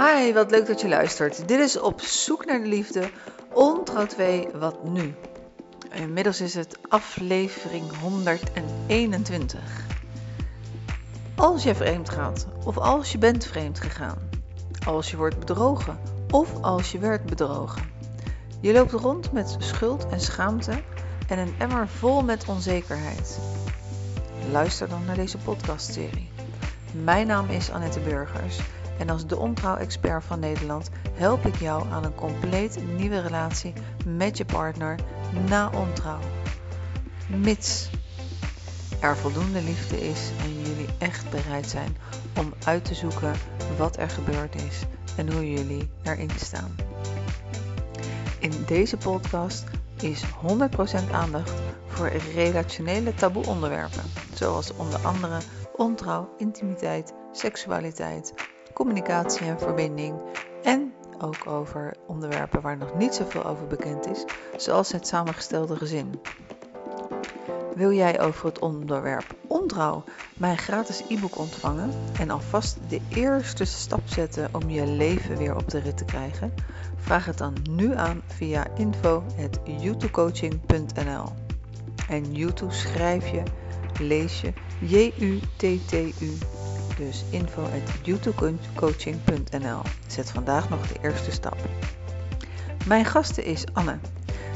Hi, wat leuk dat je luistert. Dit is Op zoek naar de liefde, Ontrouw 2, wat nu? Inmiddels is het aflevering 121. Als je vreemd gaat, of als je bent vreemd gegaan, als je wordt bedrogen, of als je werd bedrogen. Je loopt rond met schuld en schaamte en een emmer vol met onzekerheid. Luister dan naar deze podcastserie. Mijn naam is Annette Burgers en als de ontrouw-expert van Nederland help ik jou aan een compleet nieuwe relatie met je partner na ontrouw. Mits er voldoende liefde is en jullie echt bereid zijn om uit te zoeken wat er gebeurd is en hoe jullie erin staan. In deze podcast is 100% aandacht voor relationele taboe onderwerpen, zoals onder andere ontrouw, intimiteit, seksualiteit, communicatie en verbinding en ook over onderwerpen waar nog niet zoveel over bekend is, zoals het samengestelde gezin. Wil jij over het onderwerp ontrouw mijn gratis e-book ontvangen en alvast de eerste stap zetten om je leven weer op de rit te krijgen? Vraag het dan nu aan via info.youtubecoaching.nl En YouTube schrijf je, lees je J-U-T-T-U. Dus info.youtubecoaching.nl Zet vandaag nog de eerste stap. Mijn gasten is Anne.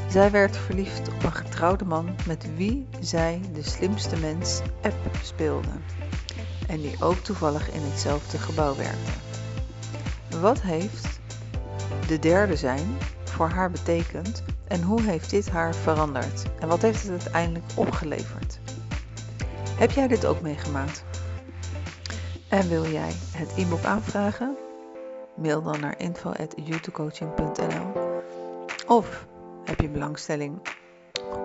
Zij werd verliefd op een getrouwde man met wie zij de slimste mens app speelde. En die ook toevallig in hetzelfde gebouw werkte. Wat heeft de derde zijn voor haar betekend en hoe heeft dit haar veranderd? En wat heeft het uiteindelijk opgeleverd? Heb jij dit ook meegemaakt? En wil jij het e-book aanvragen? Mail dan naar info.youtubecoaching.nl Of heb je belangstelling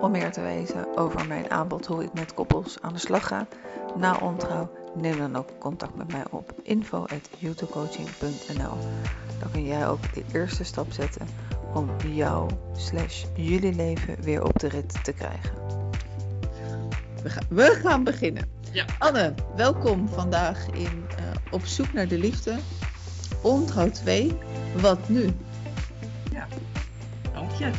om meer te weten over mijn aanbod hoe ik met koppels aan de slag ga na ontrouw? Neem dan ook contact met mij op info.youtubecoaching.nl Dan kun jij ook de eerste stap zetten om jouw slash jullie leven weer op de rit te krijgen. We gaan, we gaan beginnen. Ja. Anne, welkom vandaag in uh, Op zoek naar de liefde. Ontrouw 2. Wat nu? Ja, dank je.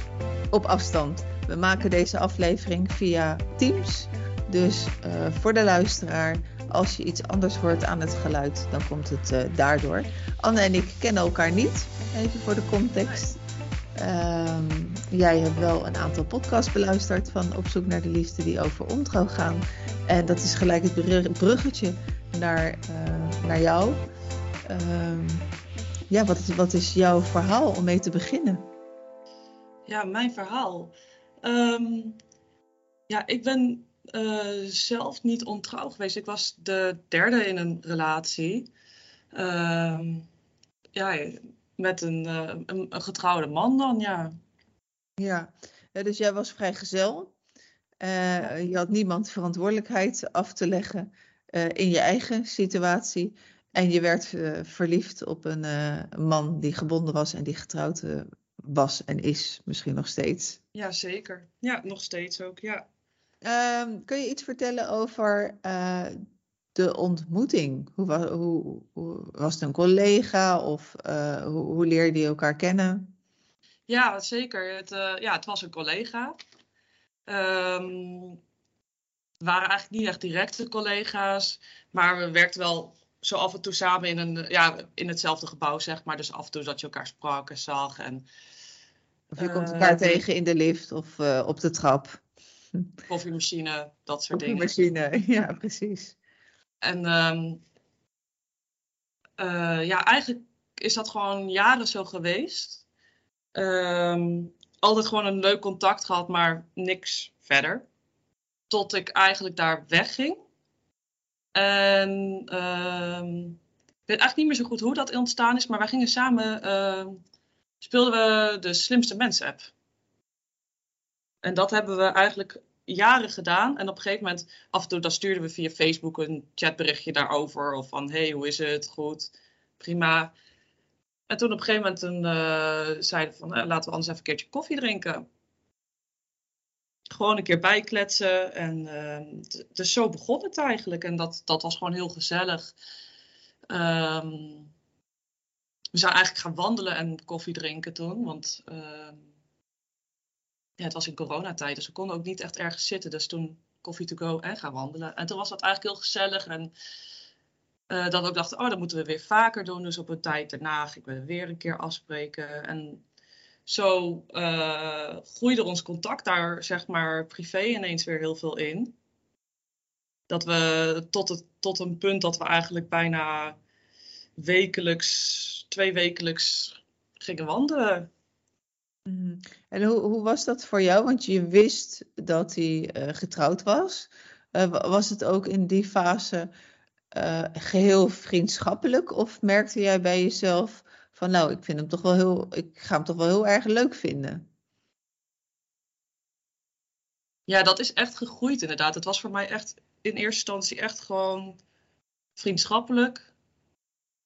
Op afstand. We maken deze aflevering via Teams. Dus uh, voor de luisteraar, als je iets anders hoort aan het geluid, dan komt het uh, daardoor. Anne en ik kennen elkaar niet, even voor de context. Um, jij hebt wel een aantal podcasts beluisterd van Op zoek naar de liefde die over ontrouw gaan. En dat is gelijk het bruggetje naar, uh, naar jou. Um, ja, wat, wat is jouw verhaal om mee te beginnen? Ja, mijn verhaal. Um, ja, ik ben uh, zelf niet ontrouw geweest. Ik was de derde in een relatie. ja, met een, uh, een, een, getrouwde man dan, ja. Ja, dus jij was vrijgezel. Uh, je had niemand verantwoordelijkheid af te leggen uh, in je eigen situatie. En je werd verliefd op een man die gebonden was en die getrouwd was en is, misschien nog steeds. Ja, zeker. Ja, nog steeds ook, ja. Ehm, kun je iets vertellen over de ontmoeting? Hoe, hoe, hoe, was het een collega of uh, hoe, hoe leerde je elkaar kennen? Ja, zeker. Het, uh, ja, het was een collega. Um, we waren eigenlijk niet echt directe collega's, maar we werkten wel zo af en toe samen in, een, ja, in hetzelfde gebouw, zeg maar. Dus af en toe dat je elkaar sprak en zag. En, of je komt elkaar uh, tegen in de lift of op de trap. Koffiemachine, dat soort dingen. Koffiemachine, ja, precies. En um, ja, eigenlijk is dat gewoon jaren zo geweest. Um, altijd gewoon een leuk contact gehad, maar niks verder. Tot ik eigenlijk daar wegging. En um, ik weet eigenlijk niet meer zo goed hoe dat ontstaan is, maar wij gingen samen, speelden we de Slimste Mens app. En dat hebben we eigenlijk jaren gedaan. En op een gegeven moment, af en toe, dan stuurden we via Facebook een chatberichtje daarover. Of van, hey, hoe is het? Goed, prima. En toen op een gegeven moment toen, uh, zeiden van, uh, laten we anders even een keertje koffie drinken. Gewoon een keer bijkletsen. En uh, dus zo begon het eigenlijk. En dat, dat was gewoon heel gezellig. Um, we zijn eigenlijk gaan wandelen en koffie drinken toen. Want ehm, ja, het was in coronatijd, dus we konden ook niet echt ergens zitten. Dus toen koffie to go en gaan wandelen. En toen was dat eigenlijk heel gezellig. En uh, dat we ook dachten, oh, dat moeten we weer vaker doen. Dus op een tijd daarna gingen we weer een keer afspreken. En zo uh, groeide ons contact daar, zeg maar, privé ineens weer heel veel in. Dat we tot, het, tot een punt dat we eigenlijk bijna wekelijks, twee wekelijks gingen wandelen. Mhm. En hoe, hoe was dat voor jou? Want je wist dat hij uh, getrouwd was. Uh, was het ook in die fase uh, geheel vriendschappelijk? Of merkte jij bij jezelf van nou, ik vind hem toch wel heel, ik ga hem toch wel heel erg leuk vinden? Ja, dat is echt gegroeid inderdaad. Het was voor mij echt in eerste instantie echt gewoon vriendschappelijk.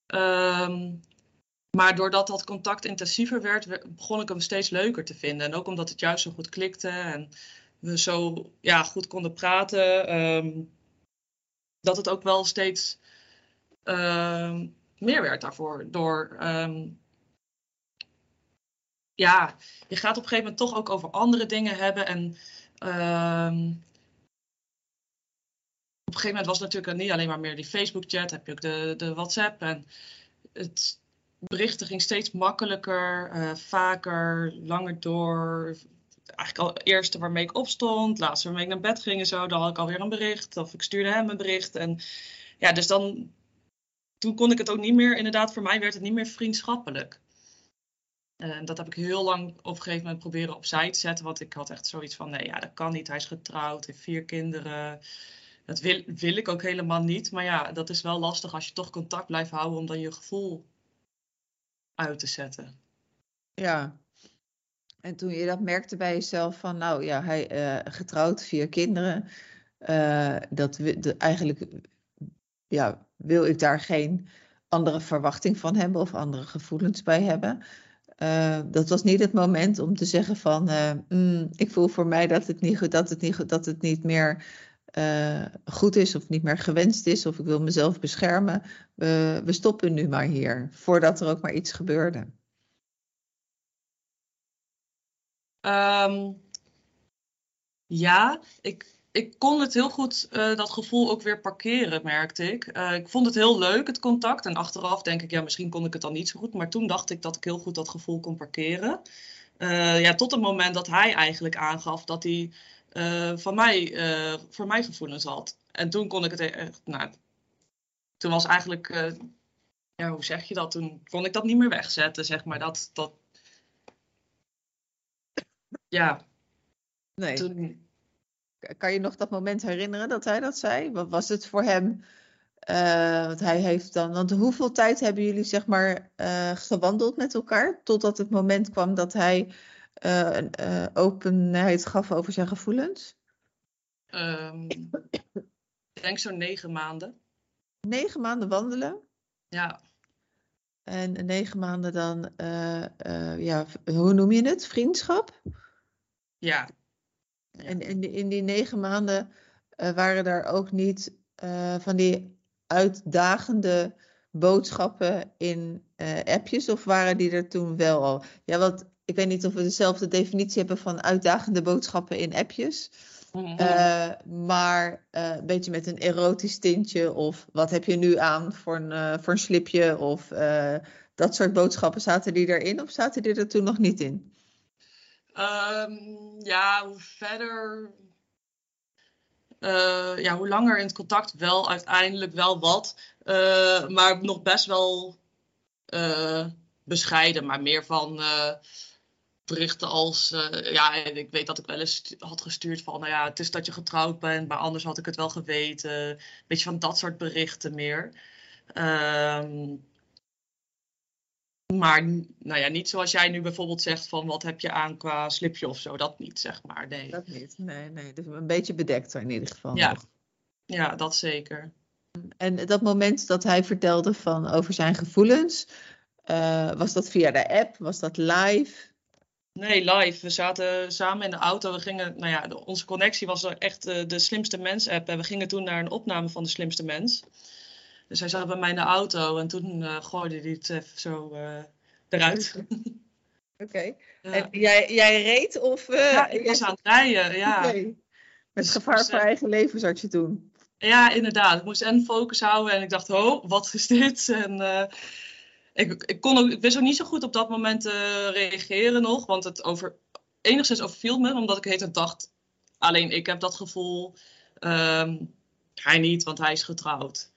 Um, maar doordat dat contact intensiever werd, begon ik hem steeds leuker te vinden. En ook omdat het juist zo goed klikte en we zo ja, goed konden praten. Um, dat het ook wel steeds um, meer werd daarvoor. Door, um, ja, je gaat op een gegeven moment toch ook over andere dingen hebben. En op een gegeven moment was het natuurlijk niet alleen maar meer die Facebook-chat. Heb je ook de, de WhatsApp. En het, berichten ging steeds makkelijker, uh, vaker, langer door. Eigenlijk al het eerste waarmee ik opstond, laatste waarmee ik naar bed ging en zo, dan had ik alweer een bericht. Of ik stuurde hem een bericht. En ja, dus dan, toen kon ik het ook niet meer, inderdaad, voor mij werd het niet meer vriendschappelijk. En dat heb ik heel lang op een gegeven moment proberen opzij te zetten. Want ik had echt zoiets van, nee, ja, dat kan niet. Hij is getrouwd, heeft vier kinderen. Dat wil, wil ik ook helemaal niet. Maar ja, dat is wel lastig als je toch contact blijft houden om dan je gevoel uit te zetten. Ja. En toen je dat merkte bij jezelf van, nou ja, hij uh, getrouwd, vier kinderen. Uh, dat, eigenlijk ja, wil ik daar geen andere verwachting van hebben of andere gevoelens bij hebben. Uh, dat was niet het moment om te zeggen van, mm, ik voel voor mij dat het niet, dat het niet, dat het niet meer uh, goed is of niet meer gewenst is, of ik wil mezelf beschermen. We, we stoppen nu maar hier, voordat er ook maar iets gebeurde. Um, ja, ik, ik kon het heel goed, uh, dat gevoel ook weer parkeren, merkte ik. Uh, ik vond het heel leuk, het contact. En achteraf denk ik, ja, misschien kon ik het dan niet zo goed. Maar toen dacht ik dat ik heel goed dat gevoel kon parkeren. ja, tot het moment dat hij eigenlijk aangaf dat hij uh, van mij, uh, voor mij gevoelens had. En toen kon ik het echt, nou, toen was eigenlijk, uh, ja, hoe zeg je dat? Toen kon ik dat niet meer wegzetten, zeg maar. Dat, dat, ja. Nee. Toen... Kan je nog dat moment herinneren dat hij dat zei? Wat was het voor hem? want hij heeft dan, want hoeveel tijd hebben jullie zeg maar gewandeld met elkaar? Totdat het moment kwam dat hij uh, uh, openheid gaf over zijn gevoelens? Um, ik denk zo'n negen maanden. Negen maanden wandelen? Ja. En negen maanden dan, uh, ja, hoe noem je het? Vriendschap? Ja. en in die negen maanden waren daar ook niet van die uitdagende boodschappen in appjes, of waren die er toen wel al? Ja, want ik weet niet of we dezelfde definitie hebben van uitdagende boodschappen in appjes. Uh, maar uh, een beetje met een erotisch tintje of wat heb je nu aan voor een, uh, voor een slipje of dat soort boodschappen. Zaten die erin of zaten die er toen nog niet in? Um, ja, hoe verder, ja, hoe langer in het contact wel uiteindelijk wel wat, maar nog best wel bescheiden, maar meer van berichten als, uh, ja, ik weet dat ik wel eens had gestuurd van, nou ja, het is dat je getrouwd bent, maar anders had ik het wel geweten. Een beetje van dat soort berichten meer. Um, maar nou ja, niet zoals jij nu bijvoorbeeld zegt van wat heb je aan qua slipje of zo, dat niet, zeg maar. Nee. Dat niet, nee, nee. Dus een beetje bedekt in ieder geval. Ja, ja dat zeker. En dat moment dat hij vertelde van over zijn gevoelens, uh, was dat via de app? Was dat live? Nee, live. We zaten samen in de auto. We gingen, nou ja, onze connectie was echt uh, de Slimste Mens app. En we gingen toen naar een opname van de Slimste Mens. Dus hij zat bij mij in de auto en toen uh, gooide hij het even zo uh, eruit. Oké. Ja. En jij, jij reed of... Ja, ik was aan het rijden, ja. Okay. Met gevaar voor eigen leven zat je toen? Ja, inderdaad. Ik moest en focus houden en ik dacht, oh, wat is dit? En ik, ik, kon ook, ik wist ook niet zo goed op dat moment reageren nog, want het over, enigszins overviel me, omdat ik heet dacht, alleen ik heb dat gevoel, um, hij niet, want hij is getrouwd.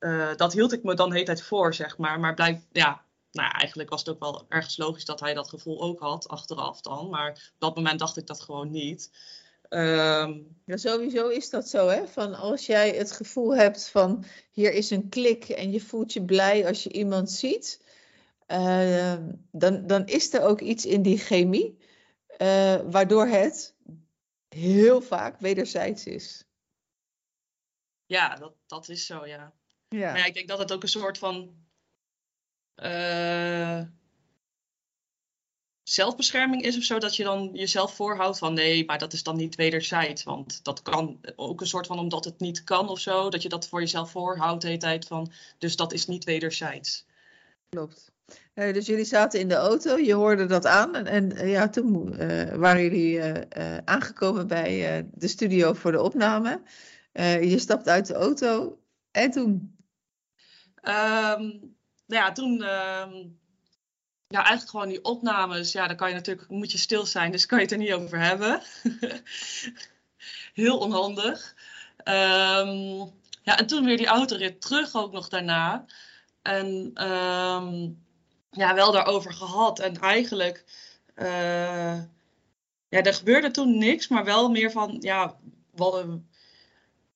Uh, dat hield ik me dan hele tijd voor, zeg maar. Maar blijkt, ja, nou eigenlijk was het ook wel ergens logisch dat hij dat gevoel ook had, achteraf dan. Maar op dat moment dacht ik dat gewoon niet. Um, ja, sowieso is dat zo, hè? Van als jij het gevoel hebt van hier is een klik en je voelt je blij als je iemand ziet, uh, dan, dan is er ook iets in die chemie, uh, waardoor het heel vaak wederzijds is. Ja, dat, dat is zo, ja. ja. Maar ja, ik denk dat het ook een soort van uh, zelfbescherming is of zo. Dat je dan jezelf voorhoudt van nee, maar dat is dan niet wederzijds. Want dat kan ook een soort van omdat het niet kan of zo. Dat je dat voor jezelf voorhoudt de hele tijd van. Dus dat is niet wederzijds. Klopt. Uh, dus jullie zaten in de auto, je hoorde dat aan en, en uh, ja, toen uh, waren jullie aangekomen bij de studio voor de opname. je stapt uit de auto en toen? Um, nou ja, toen um, ja, eigenlijk gewoon die opnames, ja, dan kan je natuurlijk, moet je stil zijn, dus kan je het er niet over hebben. Heel onhandig. Um, ja, en toen weer die autorit terug ook nog daarna. En um, ja, wel daarover gehad. En eigenlijk, uh, ja, er gebeurde toen niks, maar wel meer van, ja, wat,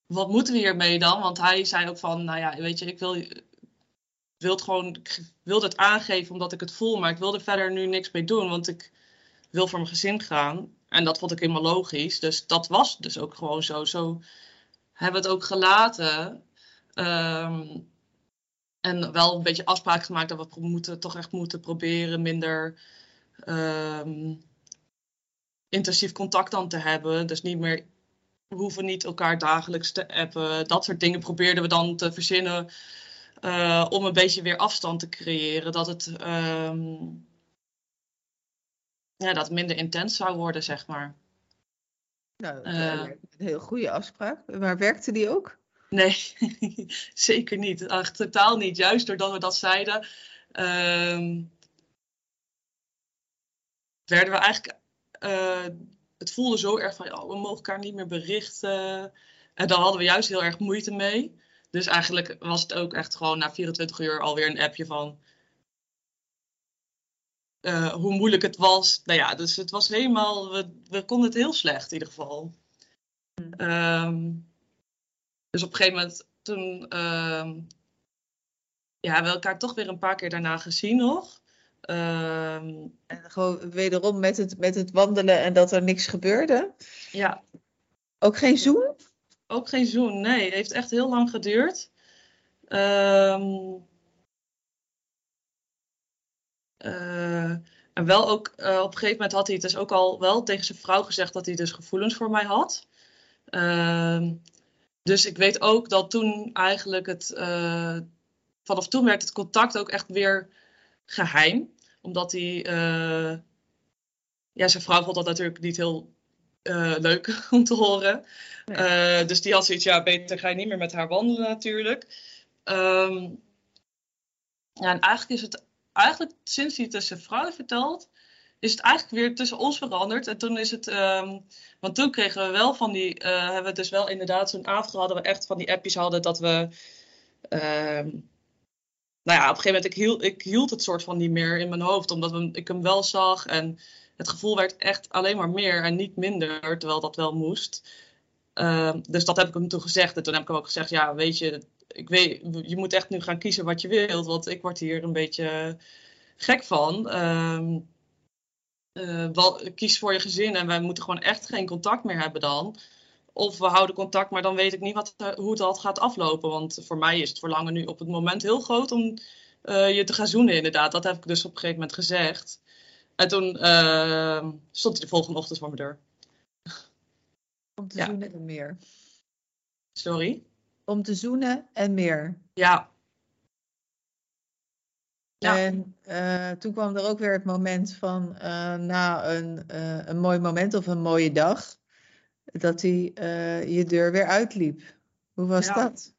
wat moeten we hiermee dan? Want hij zei ook van, nou ja, weet je, ik wil, wil het gewoon, het aangeven omdat ik het voel, maar ik wilde verder nu niks mee doen, want ik wil voor mijn gezin gaan. En dat vond ik helemaal logisch. Dus dat was dus ook gewoon zo. Zo hebben we het ook gelaten. Um, en wel een beetje afspraak gemaakt dat we moeten, toch echt moeten proberen minder um, intensief contact dan te hebben. Dus niet meer, we hoeven niet elkaar dagelijks te appen. Dat soort dingen probeerden we dan te verzinnen uh, om een beetje weer afstand te creëren. Dat het, um, ja, dat minder intens zou worden, zeg maar. Nou, uh, een heel goede afspraak. Maar werkte die ook? Nee, zeker niet. Echt totaal niet. Juist doordat we dat zeiden, uh, werden we eigenlijk. Uh, het voelde zo erg van, oh, we mogen elkaar niet meer berichten. En daar hadden we juist heel erg moeite mee. Dus eigenlijk was het ook echt gewoon na 24 uur alweer een appje van. Uh, hoe moeilijk het was. Nou ja, dus het was helemaal. We, we konden het heel slecht in ieder geval. Um, dus op een gegeven moment toen uh, ja, hebben we elkaar toch weer een paar keer daarna gezien nog. Uh, en gewoon wederom met het, met het wandelen en dat er niks gebeurde? Ja. Ook geen zoen? Ook geen zoen, nee. Het heeft echt heel lang geduurd. Um, uh, en wel ook, uh, op een gegeven moment had hij het dus ook al wel tegen zijn vrouw gezegd dat hij dus gevoelens voor mij had. Uh, dus ik weet ook dat toen eigenlijk het. Uh, vanaf toen werd het contact ook echt weer geheim. Omdat hij. Uh, ja, zijn vrouw vond dat natuurlijk niet heel uh, leuk om te horen. Nee. dus die had zoiets, ja, beter ga je niet meer met haar wandelen natuurlijk. Um, ja, en eigenlijk is het. Eigenlijk sinds hij het tussen vrouw vertelt is het eigenlijk weer tussen ons veranderd. En toen is het, um, want toen kregen we wel van die, uh, hebben we dus wel inderdaad zo'n avond gehad, we echt van die appjes hadden dat we, um, nou ja, op een gegeven moment, ik hield, ik hield het soort van niet meer in mijn hoofd, omdat ik hem wel zag en het gevoel werd echt alleen maar meer en niet minder, terwijl dat wel moest. Uh, dus dat heb ik hem toen gezegd. En toen heb ik hem ook gezegd, ja, weet je, ik weet, je moet echt nu gaan kiezen wat je wilt, want ik word hier een beetje gek van. Um, uh, wel, kies voor je gezin en wij moeten gewoon echt geen contact meer hebben dan. Of we houden contact, maar dan weet ik niet wat, hoe het gaat aflopen. Want voor mij is het verlangen nu op het moment heel groot om uh, je te gaan zoenen, inderdaad. Dat heb ik dus op een gegeven moment gezegd. En toen uh, stond hij de volgende ochtend voor mijn deur. Om te ja. zoenen en meer. Sorry? Om te zoenen en meer. Ja, Ja. En uh, toen kwam er ook weer het moment van uh, na een, uh, een mooi moment of een mooie dag, dat hij je deur weer uitliep. Hoe was Ja. dat?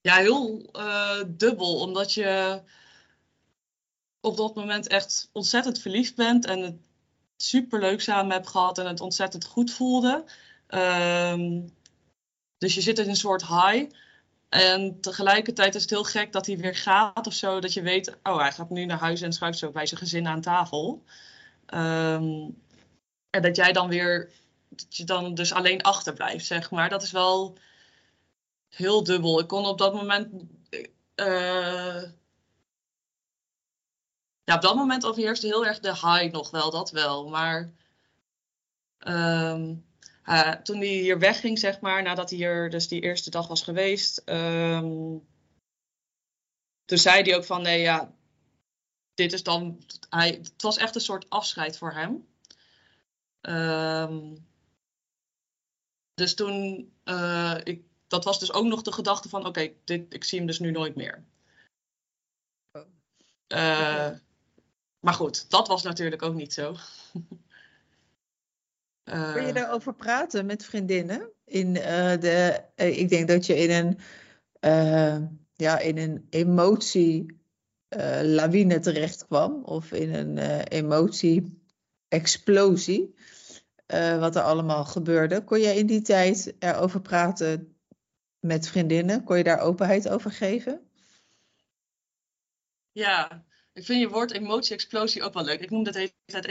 Ja, heel eh, dubbel, omdat je op dat moment echt ontzettend verliefd bent en het superleuk samen hebt gehad en het ontzettend goed voelde. Ehm, dus je zit in een soort high. En tegelijkertijd is het heel gek dat hij weer gaat of zo. Dat je weet, oh, hij gaat nu naar huis en schuift zo bij zijn gezin aan tafel. Ehm, en dat jij dan weer, dat je dan dus alleen achterblijft, zeg maar. Dat is wel heel dubbel. Ik kon op dat moment. eh, ja, op dat moment overheerste heel erg de high nog wel, dat wel. Maar ehm, eh, toen hij hier wegging, zeg maar, nadat hij hier dus die eerste dag was geweest, ehm, toen zei hij ook van nee, ja, dit is dan. Hij, het was echt een soort afscheid voor hem. Ehm, dus toen, eh, ik, dat was dus ook nog de gedachte van oké, dit ik zie hem dus nu nooit meer. Oh. Eh, maar goed, dat was natuurlijk ook niet zo. Eh, Kun je daarover praten met vriendinnen? In, eh, de, eh, ik denk dat je in een, ja, in een emotie-lawine terecht kwam. Of in een eh, emotie-explosie. eh, wat er allemaal gebeurde. Kon je in die tijd erover praten met vriendinnen? Kon je daar openheid over geven? Ja, ik vind je woord emotie-explosie ook wel leuk. Ik noem dat de hele tijd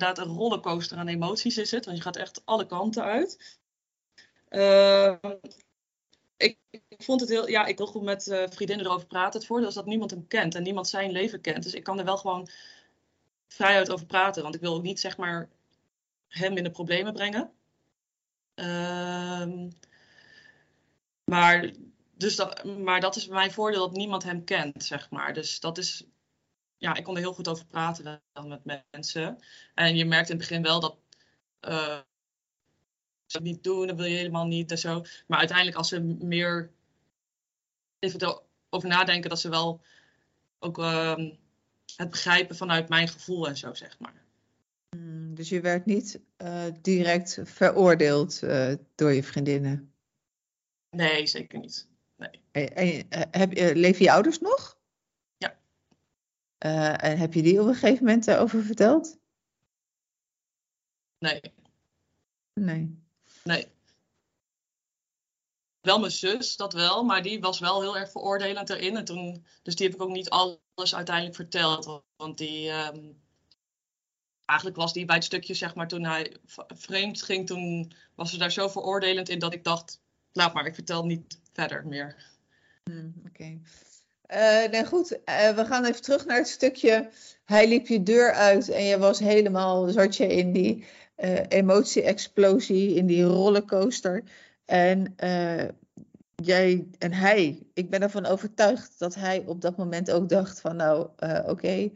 inderdaad een rollercoaster aan emoties is het. Want je gaat echt alle kanten uit. Eh, ik, vond het heel... Ja, ik wil goed met eh, vriendinnen erover praten. Het voordeel is dat niemand hem kent en niemand zijn leven kent. Dus ik kan er wel gewoon vrijuit over praten. Want ik wil ook niet, zeg maar, hem in de problemen brengen. Ehm, maar, dus dat, maar dat is mijn voordeel dat niemand hem kent, zeg maar. Dus dat is, ja, ik kon er heel goed over praten wel met mensen. En je merkt in het begin wel dat, eh, ze het niet doen, dat wil je helemaal niet en zo. Maar uiteindelijk als ze meer even erover nadenken, dat ze wel ook ehm, het begrijpen vanuit mijn gevoel en zo, zeg maar. Hmm, dus je werd niet eh, direct veroordeeld eh, door je vriendinnen? Nee, zeker niet. Nee. En, en, eh, heb, leven je ouders nog? Eh, en heb je die op een gegeven moment daarover verteld? Nee, Nee. nee. Wel mijn zus, dat wel, maar die was wel heel erg veroordelend erin. En toen, dus die heb ik ook niet alles uiteindelijk verteld. Want die, ehm, eigenlijk was die bij het stukje, zeg maar, toen hij vreemd ging, toen was ze daar zo veroordelend in dat ik dacht, laat maar, ik vertel niet verder meer. Hmm, Oké. Eh, nee, goed. Eh, we gaan even terug naar het stukje. Hij liep je deur uit en je was helemaal, zat je in die eh, emotie-explosie, in die rollercoaster. En jij en hij, ik ben ervan overtuigd dat hij op dat moment ook dacht van nou, oké.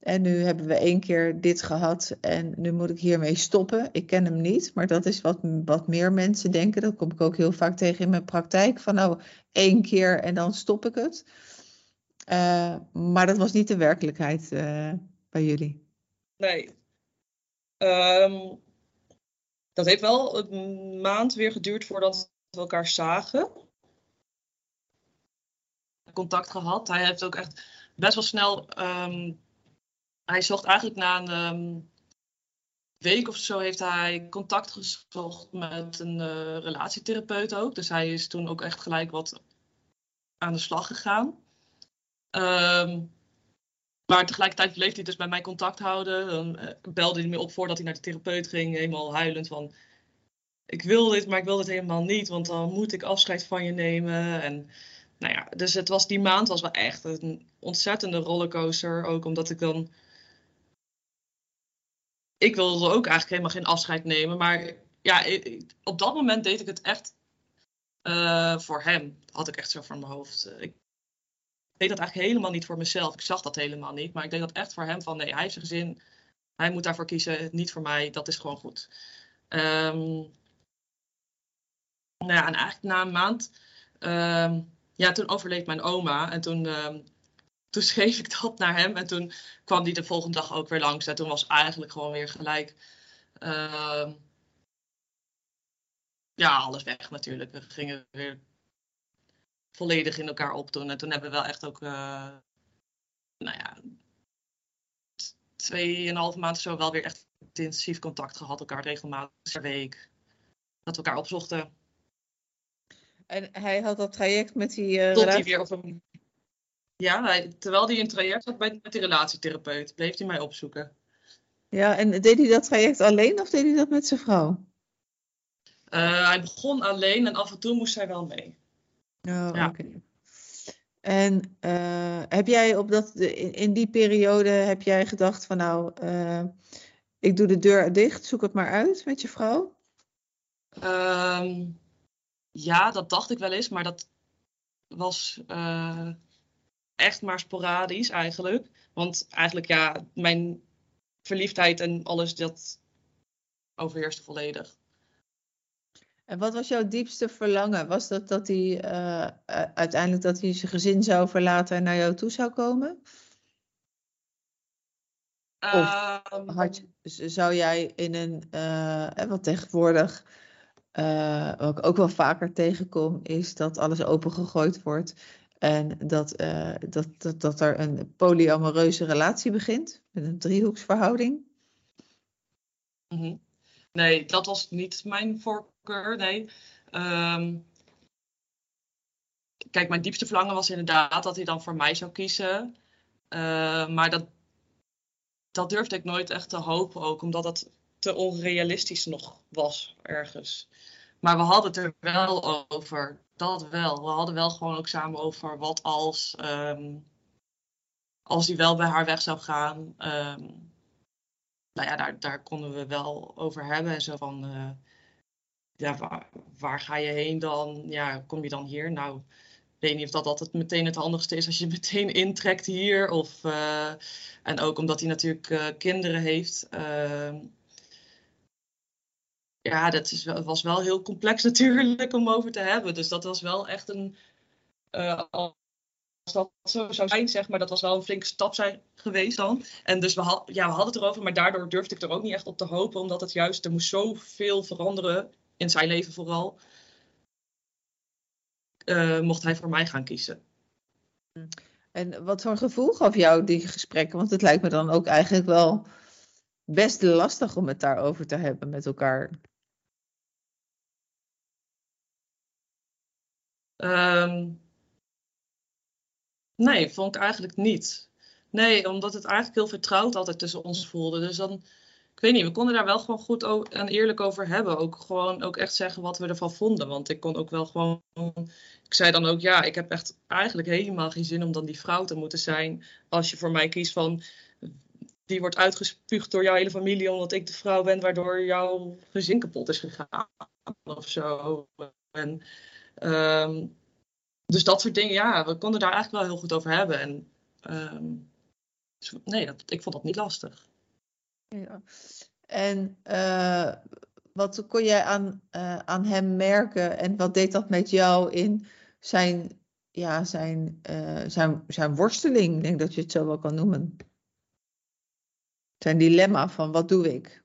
En nu hebben we één keer dit gehad en nu moet ik hiermee stoppen. Ik ken hem niet, maar dat is wat, wat meer mensen denken. Dat kom ik ook heel vaak tegen in mijn praktijk. Van nou, één keer en dan stop ik het. Eh, maar dat was niet de werkelijkheid eh, bij jullie. Nee. Ehm, dat heeft wel een maand weer geduurd voordat we elkaar zagen. Contact gehad. Hij heeft ook echt best wel snel. ehm, hij zocht eigenlijk na een ehm, week of zo heeft hij contact gezocht met een eh, relatietherapeut ook. Dus hij is toen ook echt gelijk wat aan de slag gegaan. Ehm, maar tegelijkertijd bleef hij dus bij mij contact houden. Dan eh, belde hij me op voordat hij naar de therapeut ging, helemaal huilend van... Ik wil dit, maar ik wil dit helemaal niet, want dan moet ik afscheid van je nemen. En nou ja, dus het was, die maand was wel echt een ontzettende rollercoaster. Ook omdat ik dan... Ik wilde ook eigenlijk helemaal geen afscheid nemen, maar ja, op dat moment deed ik het echt eh, voor hem. Had ik echt zo voor mijn hoofd. Eh, Ik deed dat eigenlijk helemaal niet voor mezelf. Ik zag dat helemaal niet. Maar ik deed dat echt voor hem. Van nee, hij heeft zijn gezin. Hij moet daarvoor kiezen. Niet voor mij. Dat is gewoon goed. Ehm, nou ja, en eigenlijk na een maand. ehm, ja, toen overleed mijn oma. En toen ehm, toen schreef ik dat naar hem en toen kwam hij de volgende dag ook weer langs. En toen was eigenlijk gewoon weer gelijk. Ja, alles weg natuurlijk. We gingen weer volledig in elkaar opdoen. En toen hebben we wel echt ook, uh, nou ja, tweeënhalve maand zo wel weer echt intensief contact gehad. Elkaar regelmatig per week. Dat we elkaar opzochten. En hij had dat traject met die uh, Tot hij weer op een... Ja, hij, terwijl hij in traject zat bij, met die relatietherapeut, bleef hij mij opzoeken. Ja, en deed hij dat traject alleen of deed hij dat met zijn vrouw? Uh, hij begon alleen en af en toe moest zij wel mee. Oh, ja. oké. En uh, heb jij op dat, in, in, die periode heb jij gedacht van nou, uh, ik doe de deur dicht, zoek het maar uit met je vrouw? Um, ja, dat dacht ik wel eens, maar dat was uh, echt maar sporadisch eigenlijk. Want eigenlijk ja, mijn verliefdheid en alles, dat overheerste volledig. En wat was jouw diepste verlangen? Was dat dat hij uh, uiteindelijk dat hij zijn gezin zou verlaten en naar jou toe zou komen? Of had, je- zou jij in een, uh, wat tegenwoordig uh, wat ik ook wel vaker tegenkom, is dat alles opengegooid wordt en dat, uh, dat, dat, dat er een polyamoreuze relatie begint met een driehoeksverhouding? mhm. Nee, dat was niet mijn voorkeur, nee. Ehm, kijk, mijn diepste verlangen was inderdaad dat hij dan voor mij zou kiezen. Uh, maar dat, dat durfde ik nooit echt te hopen ook, omdat dat te onrealistisch nog was ergens. Maar we hadden het er wel over, dat wel. We hadden wel gewoon ook samen over wat als, um, als hij wel bij haar weg zou gaan. Nou ja, daar, daar konden we wel over hebben. En zo van, uh, ja, waar, ga je heen dan? Ja, kom je dan hier? Nou, ik weet niet of dat altijd meteen het handigste is als je meteen intrekt hier. Of, uh, en ook omdat hij natuurlijk uh, kinderen heeft. Uh, ja, dat is was wel heel complex natuurlijk om over te hebben. Dus dat was wel echt een. als dat zo zou zijn, zeg maar, dat was wel een flinke stap zijn geweest dan. En dus we, had, ja, we hadden het erover, maar daardoor durfde ik er ook niet echt op te hopen, omdat het juist, er moest zoveel veranderen, in zijn leven vooral, uh, mocht hij voor mij gaan kiezen. En wat voor gevoel gaf jou die gesprekken? Want het lijkt me dan ook eigenlijk wel best lastig om het daarover te hebben met elkaar. Um, nee, vond ik eigenlijk niet. Nee, omdat het eigenlijk heel vertrouwd altijd tussen ons voelde. Dus dan, ik weet niet, we konden daar wel gewoon goed en eerlijk over hebben. Ook gewoon ook echt zeggen wat we ervan vonden. Want ik kon ook wel gewoon, ik zei dan ook, ja, ik heb echt eigenlijk helemaal geen zin om dan die vrouw te moeten zijn. Als je voor mij kiest van, die wordt uitgespuugd door jouw hele familie omdat ik de vrouw ben waardoor jouw gezin kapot is gegaan of zo. En, um, dus dat soort dingen, ja, we konden daar eigenlijk wel heel goed over hebben. En um, nee, dat, ik vond dat niet lastig. En uh, wat kon jij aan, uh, aan hem merken en wat deed dat met jou in zijn, ja, zijn, uh, zijn, zijn worsteling? Ik denk dat je het zo wel kan noemen. Zijn dilemma van wat doe ik?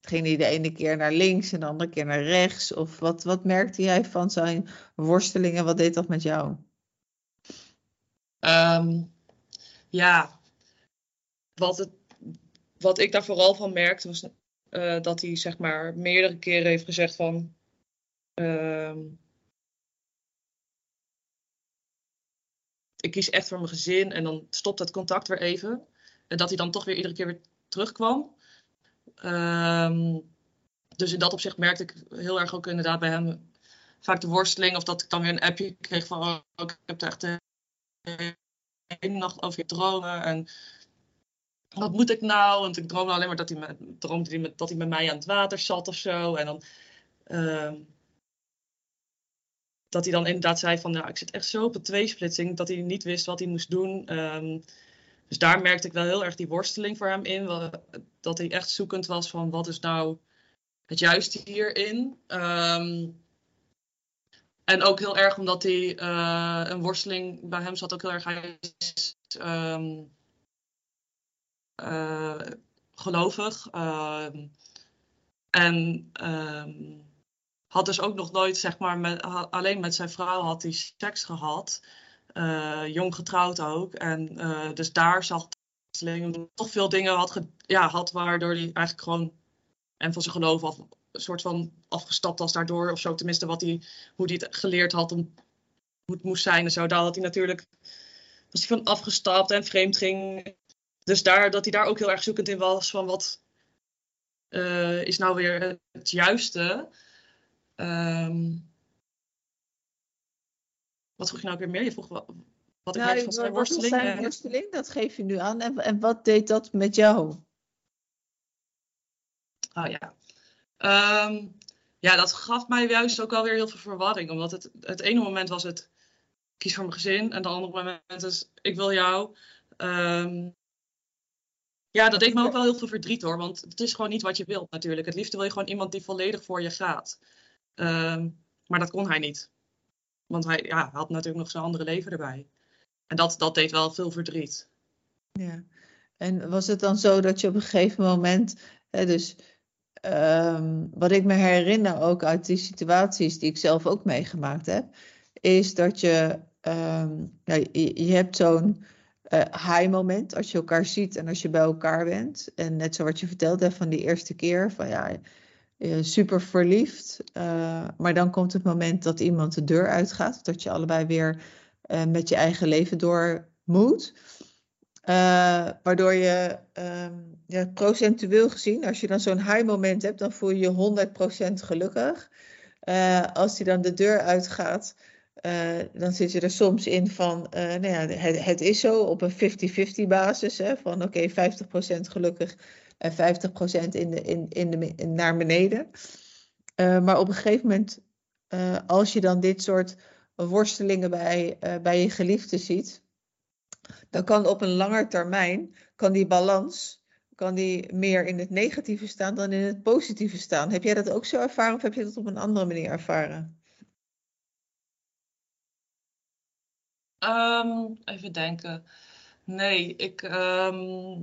Ging hij de ene keer naar links en de andere keer naar rechts? Of wat, wat merkte jij van zijn worstelingen? Wat deed dat met jou? Um, ja, wat, het, wat ik daar vooral van merkte was uh, dat hij zeg maar meerdere keren heeft gezegd van... Um, ik kies echt voor mijn gezin en dan stopt het contact weer even. En dat hij dan toch weer iedere keer weer terugkwam. Um, dus in dat opzicht merkte ik heel erg ook inderdaad bij hem vaak de worsteling. Of dat ik dan weer een appje kreeg van, oh, ik heb er echt de hele nacht over dromen. En wat moet ik nou? Want ik droomde alleen maar dat hij met, droomde hij met, dat hij met mij aan het water zat of zo. En dan... Uh, dat hij dan inderdaad zei van, nou, ik zit echt zo op een tweesplitsing, dat hij niet wist wat hij moest doen. Um, dus daar merkte ik wel heel erg die worsteling voor hem in. Dat hij echt zoekend was van wat is nou het juiste hierin. Um, en ook heel erg omdat hij uh, een worsteling bij hem zat ook heel erg. Hij is ehm, eh, gelovig. ehm, en ehm, had dus ook nog nooit, zeg maar, met, alleen met zijn vrouw had hij seks gehad. Eh, jong getrouwd ook. En eh, dus daar zag toch veel dingen had, ja, had waardoor hij eigenlijk gewoon en van zijn geloof af, een soort van afgestapt was daardoor. Of zo, tenminste wat hij, hoe hij het geleerd had om hoe het moest zijn en zo. Daar had hij natuurlijk, was hij van afgestapt en vreemd ging. Dus daar, dat hij daar ook heel erg zoekend in was van wat eh, is nou weer het juiste. Ehm, wat vroeg je nou ook weer meer? Je vroeg wat, wat ik Nou, van zijn worsteling. zijn worsteling? Dat geef je nu aan. En, en wat deed dat met jou? Oh ja. Ehm, ja, dat gaf mij juist ook alweer heel veel verwarring. Omdat het, het ene moment was het kies voor mijn gezin. En het andere moment is ik wil jou. Ehm, ja, dat deed me ook wel heel veel verdriet hoor. Want het is gewoon niet wat je wilt natuurlijk. Het liefste wil je gewoon iemand die volledig voor je gaat. Ehm, maar dat kon hij niet. Want hij ja, had natuurlijk nog zijn andere leven erbij. En dat, dat deed wel veel verdriet. Ja. En was het dan zo dat je op een gegeven moment, hè, dus ehm, wat ik me herinner ook uit die situaties die ik zelf ook meegemaakt heb, is dat je, ehm, je, je hebt zo'n eh, high moment als je elkaar ziet en als je bij elkaar bent. En net zo wat je verteld hebt van die eerste keer, van ja, eh, super verliefd. eh, maar dan komt het moment dat iemand de deur uitgaat, dat je allebei weer met je eigen leven door moet. Waardoor je ehm, ja, procentueel gezien, als je dan zo'n high moment hebt, dan voel je je 100% gelukkig. Als die dan de deur uitgaat, eh, dan zit je er soms in van, eh, nou ja, het, is zo op een 50-50 basis, hè, van oké, 50% gelukkig en 50% in de, in, in de, naar beneden. Eh, maar op een gegeven moment, als je dan dit soort worstelingen bij, bij je geliefde ziet, dan kan op een langer termijn, kan die balans, kan die meer in het negatieve staan dan in het positieve staan. Heb jij dat ook zo ervaren of heb je dat op een andere manier ervaren? Ehm, even denken. Nee, ik, ehm,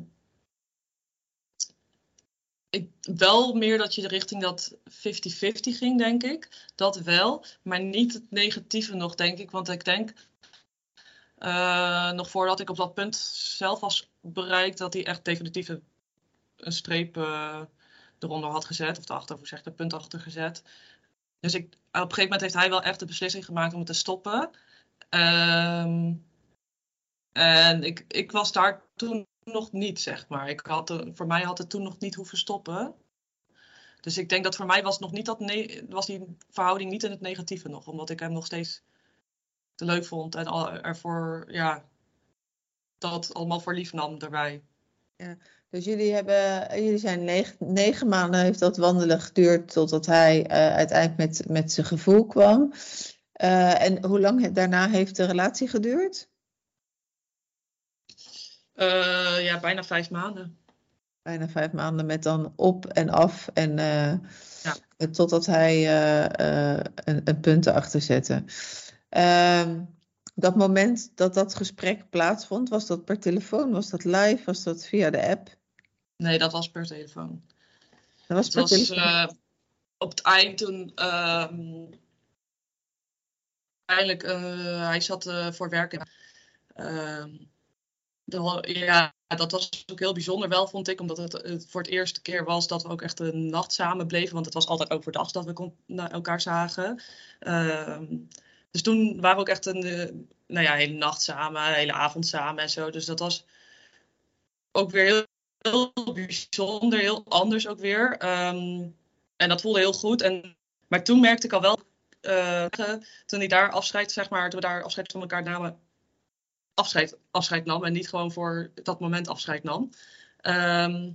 ik. Wel meer dat je de richting dat 50-50 ging, denk ik. Dat wel, maar niet het negatieve nog, denk ik. Want ik denk, eh, nog voordat ik op dat punt zelf was bereikt, dat hij echt definitief een, streep eh, eronder had gezet. Of erachter, hoe zeg een punt achter gezet. Dus ik, op een gegeven moment heeft hij wel echt de beslissing gemaakt om het te stoppen. Ehm, en ik, ik was daar toen nog niet, zeg maar. Ik had, eh, voor mij had het toen nog niet hoeven stoppen. Dus ik denk dat voor mij was, nog niet dat was die verhouding niet in het negatieve nog. Omdat ik hem nog steeds te leuk vond. En al, ervoor, ja, dat allemaal voor lief nam erbij. Dus jullie, hebben, jullie zijn negen, maanden heeft dat wandelen geduurd totdat hij eh, uiteindelijk met, met zijn gevoel kwam. Eh, en hoe lang daarna heeft de relatie geduurd? Eh, ja, bijna vijf maanden. Bijna vijf maanden met dan op en af en eh, Ja. totdat hij een, een punt erachter zette. Ehm, dat moment dat dat gesprek plaatsvond, was dat per telefoon? Was dat live? Was dat via de app? Nee, dat was per telefoon. Dat was per was telefoon. op het eind toen. Uiteindelijk, eh, hij zat eh, voor werk. ehm, de- ja, dat was ook heel bijzonder wel, vond ik. Omdat het, het voor het eerste keer was dat we ook echt een nacht samen bleven. Want het was altijd overdag dat we naar elkaar zagen. Ehm, dus toen waren we ook echt een eh, nou ja, hele nacht samen, een hele avond samen en zo. Dus dat was ook weer heel, heel bijzonder, heel anders ook weer. Ehm, en dat voelde heel goed. En, maar toen merkte ik al wel, eh, toen hij daar afscheid, zeg maar, toen we daar afscheid van elkaar namen, afscheid, afscheid nam en niet gewoon voor dat moment afscheid nam. Ehm,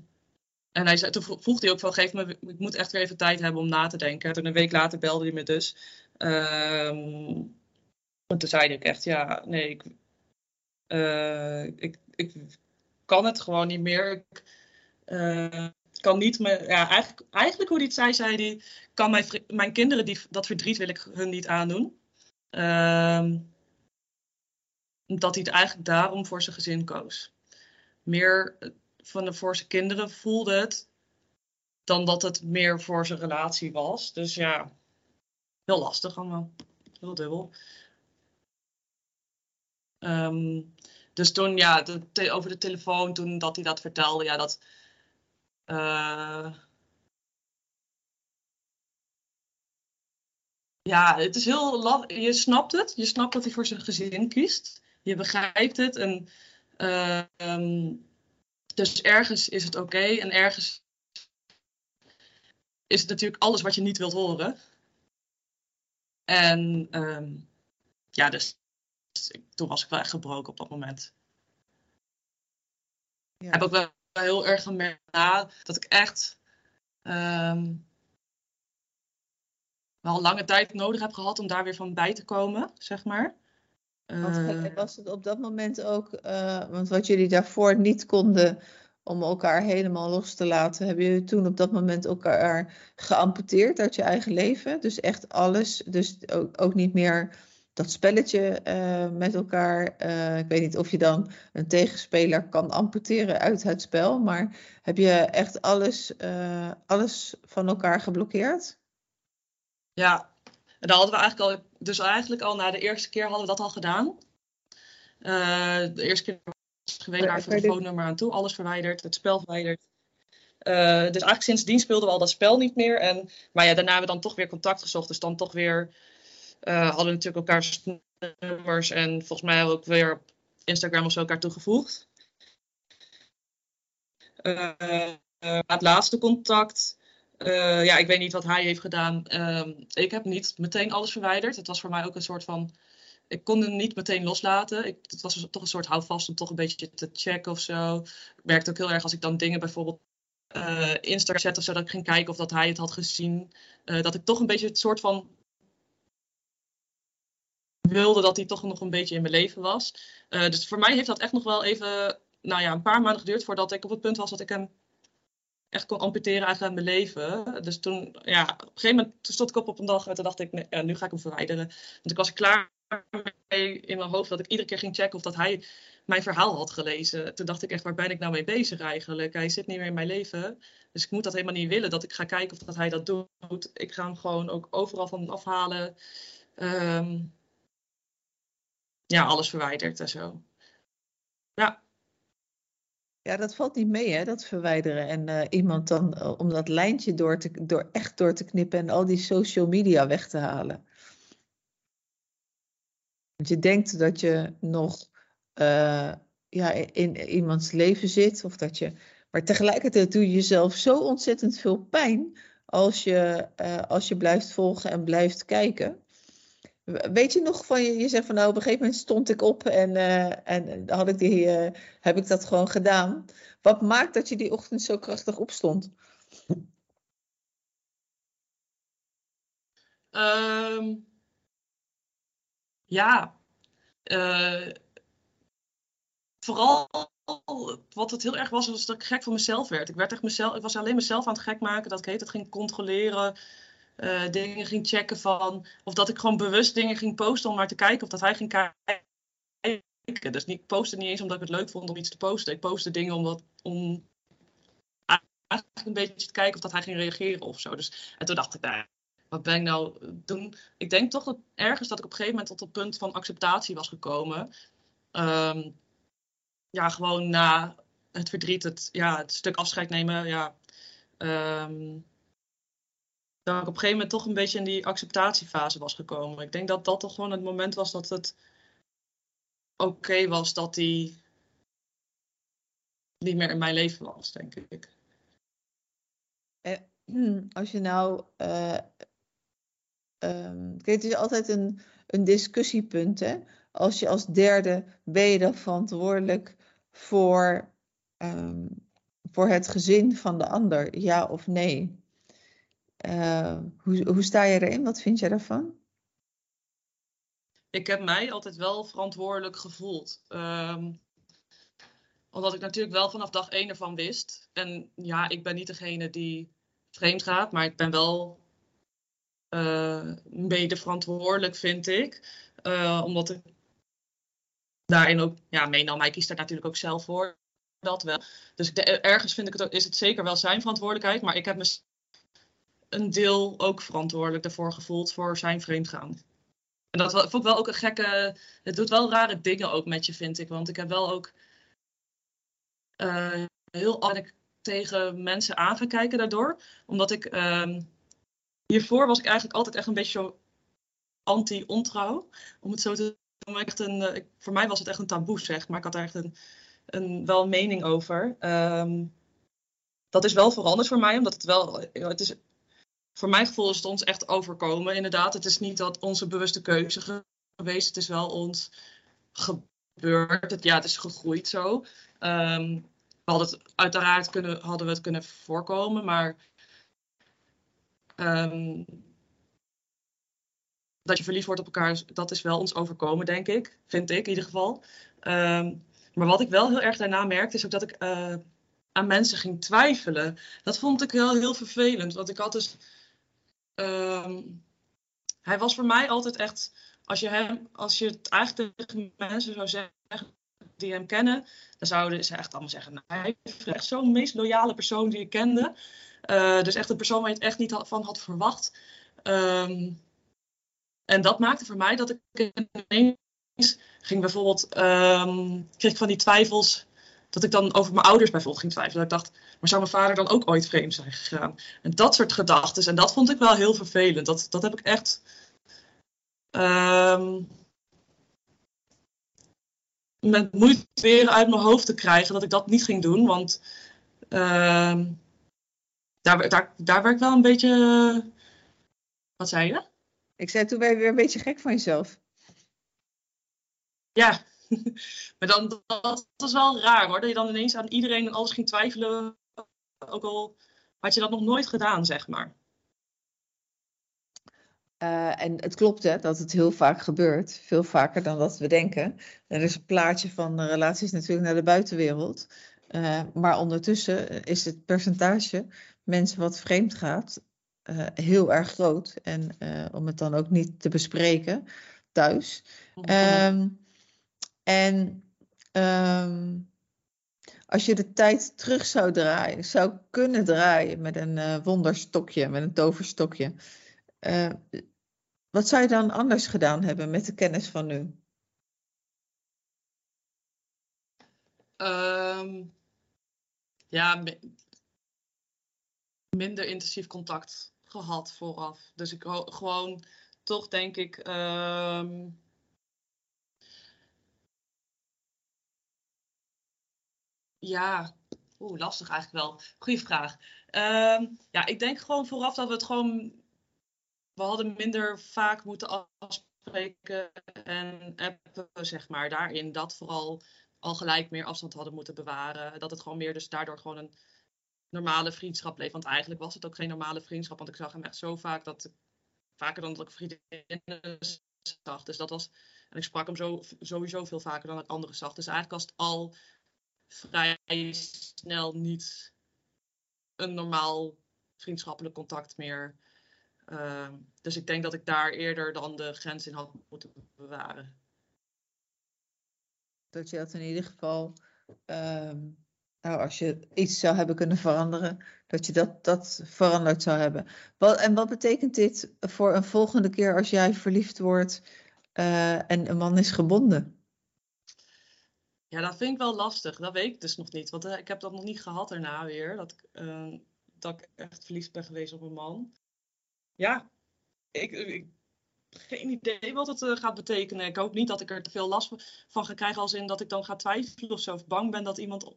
en hij zei, toen vro- vroeg hij ook van, geef me, ik moet echt weer even tijd hebben om na te denken. Toen een week later belde hij me dus. Ehm, en toen zei ik echt, ja, nee, ik, eh, ik, ik kan het gewoon niet meer. Eh, kan niet meer, ja, eigenlijk, eigenlijk hoe hij het zei, zei hij, kan mijn, mijn kinderen, die, dat verdriet wil ik hun niet aandoen. Ehm, dat hij het eigenlijk daarom voor zijn gezin koos. Meer van de, voor zijn kinderen voelde het dan dat het meer voor zijn relatie was. Dus ja, heel lastig allemaal. Heel dubbel. Ehm, dus toen, ja, over de telefoon, toen dat hij dat vertelde, ja, dat. Uh, ja, het is heel. Je snapt het. Je snapt dat hij voor zijn gezin kiest. Je begrijpt het. En, uh, dus ergens is het oké. en ergens is het natuurlijk alles wat je niet wilt horen. En um, ja, dus toen was ik wel echt gebroken op dat moment. Ja. Heb ook wel heel erg gemerkt dat ik echt um, wel lange tijd nodig heb gehad om daar weer van bij te komen, zeg maar. Want eh, was het op dat moment ook, uh, want wat jullie daarvoor niet konden om elkaar helemaal los te laten, hebben jullie toen op dat moment elkaar geamputeerd uit je eigen leven? Dus echt alles, dus ook, ook niet meer dat spelletje uh, met elkaar. ik weet niet of je dan een tegenspeler kan amputeren uit het spel, maar heb je echt alles, alles van elkaar geblokkeerd? Ja, en dan hadden we eigenlijk al, dus eigenlijk al na de eerste keer hadden we dat al gedaan. De eerste keer was geweest naar het telefoonnummer aan toe, alles verwijderd, het spel verwijderd. Dus eigenlijk sindsdien speelden we al dat spel niet meer. En, maar ja, daarna hebben we dan toch weer contact gezocht. Dus dan toch weer hadden we natuurlijk elkaars nummers. En volgens mij ook weer op Instagram of zo elkaar toegevoegd. het laatste contact ja, ik weet niet wat hij heeft gedaan. Uh, ik heb niet meteen alles verwijderd. Het was voor mij ook een soort van. Ik kon hem niet meteen loslaten. Ik, het was toch een soort houvast om toch een beetje te checken of zo. Ik merkte ook heel erg als ik dan dingen bijvoorbeeld uh, Instagram zette of zo, dat ik ging kijken of dat hij het had gezien. Dat ik toch een beetje het soort van wilde dat hij toch nog een beetje in mijn leven was. Uh, dus voor mij heeft dat echt nog wel even, nou ja, een paar maanden geduurd voordat ik op het punt was dat ik hem echt kon amputeren aan mijn leven. Dus toen, ja, op een gegeven moment stond ik op op een dag en toen dacht ik, ja, nu ga ik hem verwijderen. Want ik was klaar mee in mijn hoofd dat ik iedere keer ging checken of dat hij mijn verhaal had gelezen. Toen dacht ik echt, waar ben ik nou mee bezig eigenlijk? Hij zit niet meer in mijn leven. Dus ik moet dat helemaal niet willen, dat ik ga kijken of dat hij dat doet. Ik ga hem gewoon ook overal van afhalen. Um, ja, alles verwijderd en zo. Ja, ja, dat valt niet mee, hè, dat verwijderen. En uh, iemand dan uh, om dat lijntje door te, door, echt door te knippen en al die social media weg te halen. Want je denkt dat je nog uh, ja, in iemands leven zit, of dat je. Maar tegelijkertijd doe je jezelf zo ontzettend veel pijn als je, als je blijft volgen en blijft kijken. Weet je nog van je, je zegt van nou op een gegeven moment stond ik op en, uh, en had ik die, uh, heb ik dat gewoon gedaan. Wat maakt dat je die ochtend zo krachtig opstond? Um, ja, uh, vooral wat het heel erg was, was dat ik gek van mezelf werd. Ik, werd echt mezelf, ik was alleen mezelf aan het gek maken, dat ik heet ging controleren uh, dingen ging checken van. Of dat ik gewoon bewust dingen ging posten om maar te kijken of dat hij ging kijken. Dus ik postte niet eens omdat ik het leuk vond om iets te posten. Ik postte dingen omdat, om eigenlijk een beetje te kijken of dat hij ging reageren of zo. Dus, en toen dacht ik, nou, wat ben ik nou doen? Ik denk toch dat ergens dat ik op een gegeven moment tot het punt van acceptatie was gekomen. Um, ja, gewoon na het verdriet, het, ja, het stuk afscheid nemen. Ja, um, dat ik op een gegeven moment toch een beetje in die acceptatiefase was gekomen. Ik denk dat dat toch gewoon het moment was dat het oké was dat hij niet meer in mijn leven was, denk ik. Eh, als je nou. Uh, het is altijd een, een discussiepunt. Hè? Als je als derde ben je dan verantwoordelijk voor, um, voor het gezin van de ander, ja of nee? Uh, hoe, hoe sta je erin? Wat vind jij daarvan? Ik heb mij altijd wel verantwoordelijk gevoeld. Um, omdat ik natuurlijk wel vanaf dag één ervan wist. En ja, ik ben niet degene die vreemd gaat, maar ik ben wel uh, mede verantwoordelijk, vind ik. Uh, omdat ik daarin ook ja, meenam. Hij kiest daar natuurlijk ook zelf voor. Dat wel. Dus ergens vind ik het, is het zeker wel zijn verantwoordelijkheid. Maar ik heb me een deel ook verantwoordelijk daarvoor gevoeld voor zijn vreemdgaan. En dat vond ik wel ook een gekke. Het doet wel rare dingen ook met je, vind ik. Want ik heb wel ook uh, heel tegen mensen aan gaan kijken daardoor. Omdat ik. Um, hiervoor was ik eigenlijk altijd echt een beetje zo anti-ontrouw. Om het zo te een, uh, voor mij was het echt een taboe, zeg. Maar ik had daar echt een, een, wel een mening over. Um, dat is wel veranderd voor mij, omdat het wel. Het is voor mijn gevoel is het ons echt overkomen. Inderdaad, het is niet dat onze bewuste keuze geweest. Het is wel ons gebeurd. Ja, het is gegroeid zo. Um, we hadden het, uiteraard kunnen, hadden we het kunnen voorkomen, maar um, dat je verliefd wordt op elkaar, dat is wel ons overkomen, denk ik. Vind ik in ieder geval. Um, maar wat ik wel heel erg daarna merkte, is ook dat ik uh, aan mensen ging twijfelen. Dat vond ik wel heel vervelend, want ik had dus Um, hij was voor mij altijd echt, als je, hem, als je het eigenlijk tegen mensen zou zeggen die hem kennen, dan zouden ze echt allemaal zeggen, nou, hij is echt zo'n meest loyale persoon die ik kende. Uh, dus echt een persoon waar je het echt niet van had verwacht. Um, en dat maakte voor mij dat ik ineens ging bijvoorbeeld, um, kreeg ik van die twijfels dat ik dan over mijn ouders bijvoorbeeld ging twijfelen. Dat ik dacht, maar zou mijn vader dan ook ooit vreemd zijn gegaan? En dat soort gedachten. En dat vond ik wel heel vervelend. Dat, dat heb ik echt. Um, met moeite weer uit mijn hoofd te krijgen dat ik dat niet ging doen. Want uh, daar, daar, daar werd ik wel een beetje. Wat zei je? Ik zei toen ben je weer een beetje gek van jezelf. Ja, maar dan, dat was wel raar hoor. Dat je dan ineens aan iedereen en alles ging twijfelen. Ook al had je dat nog nooit gedaan, zeg maar. Uh, en het klopt hè, dat het heel vaak gebeurt. Veel vaker dan dat we denken. Er is een plaatje van relaties natuurlijk naar de buitenwereld. Uh, maar ondertussen is het percentage mensen wat vreemd gaat uh, heel erg groot. En om het dan ook niet te bespreken thuis. Mm en um, als je de tijd terug zou draaien, zou kunnen draaien met een uh, wonderstokje, met een toverstokje. Uh, wat zou je dan anders gedaan hebben met de kennis van nu? Um, ja, minder intensief contact gehad vooraf. Dus ik gewoon toch denk ik. Um, Ja, oeh, lastig eigenlijk wel. Goeie vraag. Um, ja, ik denk gewoon vooraf dat we het gewoon. We hadden minder vaak moeten afspreken en appen, zeg maar. Daarin dat vooral al gelijk meer afstand hadden moeten bewaren. Dat het gewoon meer, dus daardoor gewoon een normale vriendschap bleef. Want eigenlijk was het ook geen normale vriendschap, want ik zag hem echt zo vaak dat. Vaker dan dat ik vriendinnen zag. Dus dat was. En ik sprak hem zo, sowieso veel vaker dan ik anderen zag. Dus eigenlijk was het al vrij snel niet een normaal vriendschappelijk contact meer. Uh, dus ik denk dat ik daar eerder dan de grens in had moeten bewaren. Dat je dat in ieder geval, uh, nou, als je iets zou hebben kunnen veranderen, dat je dat, dat veranderd zou hebben. Wat, en wat betekent dit voor een volgende keer als jij verliefd wordt uh, en een man is gebonden? Ja, dat vind ik wel lastig. Dat weet ik dus nog niet. Want uh, ik heb dat nog niet gehad daarna weer. Dat ik, uh, dat ik echt verliefd ben geweest op een man. Ja, ik, geen idee wat het uh, gaat betekenen. Ik hoop niet dat ik er te veel last van ga krijgen. Als in dat ik dan ga twijfelen of zo. Of bang ben dat iemand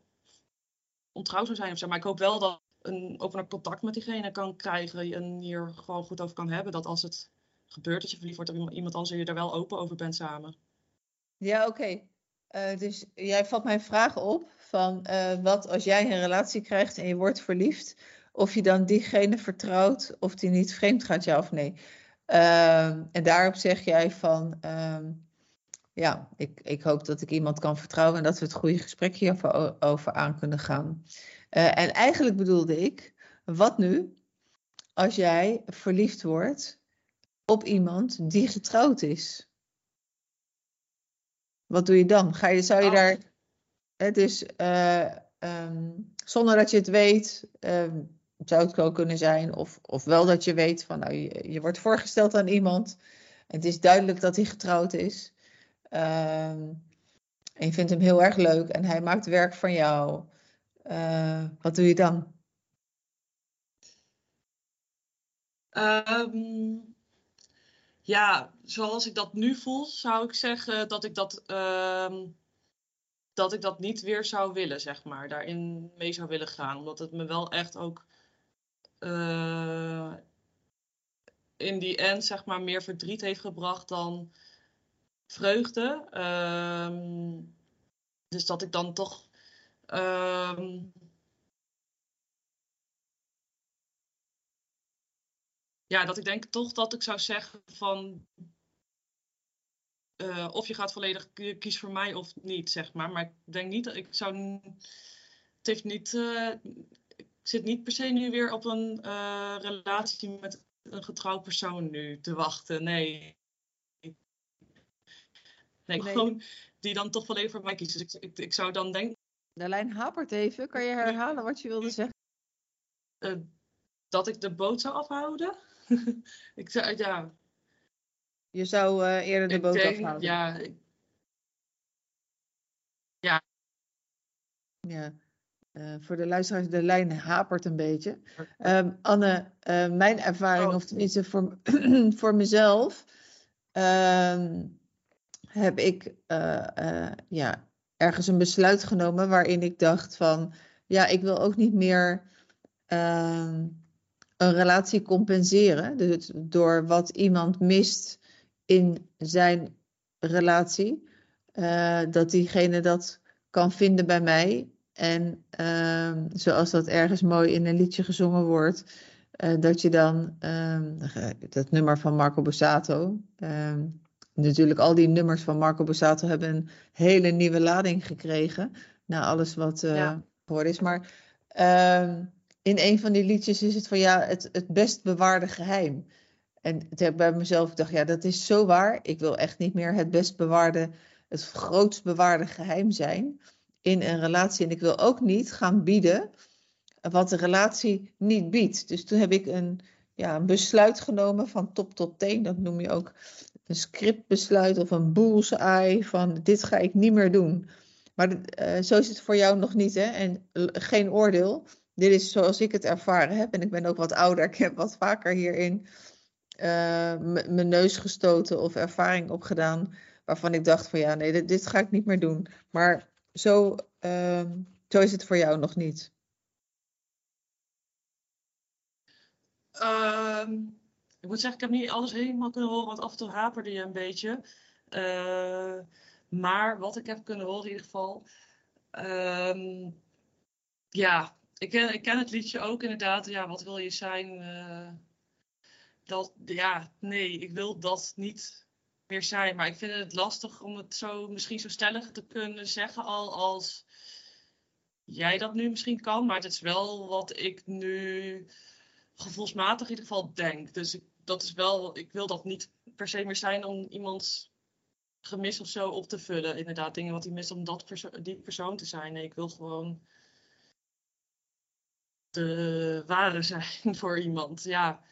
ontrouw zou zijn of zo. Maar ik hoop wel dat een opener contact met diegene kan krijgen. En hier gewoon goed over kan hebben. Dat als het gebeurt dat je verliefd wordt op iemand anders. je er wel open over bent samen. Ja, oké. Uh, dus jij vat mijn vraag op van uh, wat als jij een relatie krijgt en je wordt verliefd, of je dan diegene vertrouwt of die niet vreemd gaat, ja of nee. Uh, en daarop zeg jij van, ehm, ja, ik, ik hoop dat ik iemand kan vertrouwen en dat we het goede gesprek hierover over aan kunnen gaan. Eh, en eigenlijk bedoelde ik, wat nu als jij verliefd wordt op iemand die getrouwd is? Wat doe je dan? Ga je, zou je Oh. daar, het is, eh, ehm, zonder dat je het weet, ehm, zou het ook kunnen zijn, of, of wel dat je weet van, nou, je, je wordt voorgesteld aan iemand, en het is duidelijk dat hij getrouwd is, ehm, en je vindt hem heel erg leuk en hij maakt werk van jou. Eh, wat doe je dan? Ja, zoals ik dat nu voel, zou ik zeggen dat ik dat, ehm, dat ik dat niet weer zou willen, zeg maar. Daarin mee zou willen gaan. Omdat het me wel echt ook eh, in die end, zeg maar, meer verdriet heeft gebracht dan vreugde. Ehm, dus dat ik dan toch. ehm, ja, dat ik denk toch dat ik zou zeggen van. eh, of je gaat volledig kies voor mij of niet, zeg maar. Maar ik denk niet dat ik zou. Het heeft niet. eh, ik zit niet per se nu weer op een eh, relatie met een getrouwd persoon nu te wachten. Nee. Nee, Nee. gewoon die dan toch volledig voor mij kiest. Dus ik, ik, ik zou dan denken De lijn hapert even. Kan je herhalen wat je wilde zeggen? dat ik de boot zou afhouden. ik zou, ja, Je zou eh, eerder de boot denk, afhouden. ja, ik- Ja. Eh, voor de luisteraars, de lijn hapert een beetje. Ehm, Anne, eh, mijn ervaring, Oh. of tenminste voor, voor mezelf, ehm, heb ik ja, ergens een besluit genomen waarin ik dacht van, ja, ik wil ook niet meer ehm, een relatie compenseren. Dus door wat iemand mist in zijn relatie, eh, dat diegene dat kan vinden bij mij. En ehm, zoals dat ergens mooi in een liedje gezongen wordt, eh, dat je dan ehm, dat nummer van Marco Borsato. ehm, natuurlijk, al die nummers van Marco Borsato hebben een hele nieuwe lading gekregen. Na alles wat eh Ja. geworden is. Maar in een van die liedjes is het van ja, het, het best bewaarde geheim. En toen heb ik bij mezelf gedacht, ja, dat is zo waar. Ik wil echt niet meer het best bewaarde, het grootst bewaarde geheim zijn in een relatie. En ik wil ook niet gaan bieden wat de relatie niet biedt. Dus toen heb ik een, ja, een besluit genomen van top tot teen. Dat noem je ook een scriptbesluit of een bullseye van dit ga ik niet meer doen. Maar eh, zo is het voor jou nog niet, hè? En eh, geen oordeel. Dit is zoals ik het ervaren heb. En ik ben ook wat ouder. Ik heb wat vaker hierin eh, mijn neus gestoten of ervaring opgedaan. Waarvan ik dacht van ja, nee, dit, dit ga ik niet meer doen. Maar zo, ehm, zo is het voor jou nog niet. Ehm, ik moet zeggen, ik heb niet alles helemaal kunnen horen, want af en toe haperde je een beetje. Eh, maar wat ik heb kunnen horen in ieder geval. ehm, ja, ik ken, ik ken het liedje ook inderdaad. Ja, wat wil je zijn? eh, dat, ja, nee, ik wil dat niet meer zijn. Maar ik vind het lastig om het zo misschien zo stellig te kunnen zeggen al als jij dat nu misschien kan. Maar het is wel wat ik nu gevoelsmatig in ieder geval denk. Dus ik, dat is wel, ik wil dat niet per se meer zijn om iemands gemis of zo op te vullen. Inderdaad, dingen wat hij mist om dat die persoon te zijn. Nee, ik wil gewoon de ware zijn voor iemand. Ja,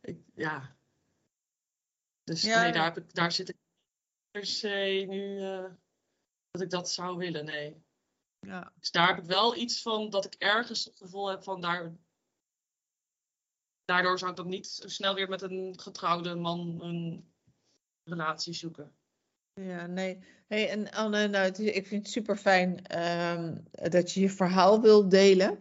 ik, ja. Dus Ja. nee, daar, heb ik, daar zit ik per se nu eh, dat ik dat zou willen. Nee. Ja. Dus daar heb ik wel iets van dat ik ergens het gevoel heb van daar. Daardoor zou ik dan niet zo snel weer met een getrouwde man een relatie zoeken. Ja, nee. Hey, en Anne, nou, is- ik vind het super fijn dat je je verhaal wilt delen.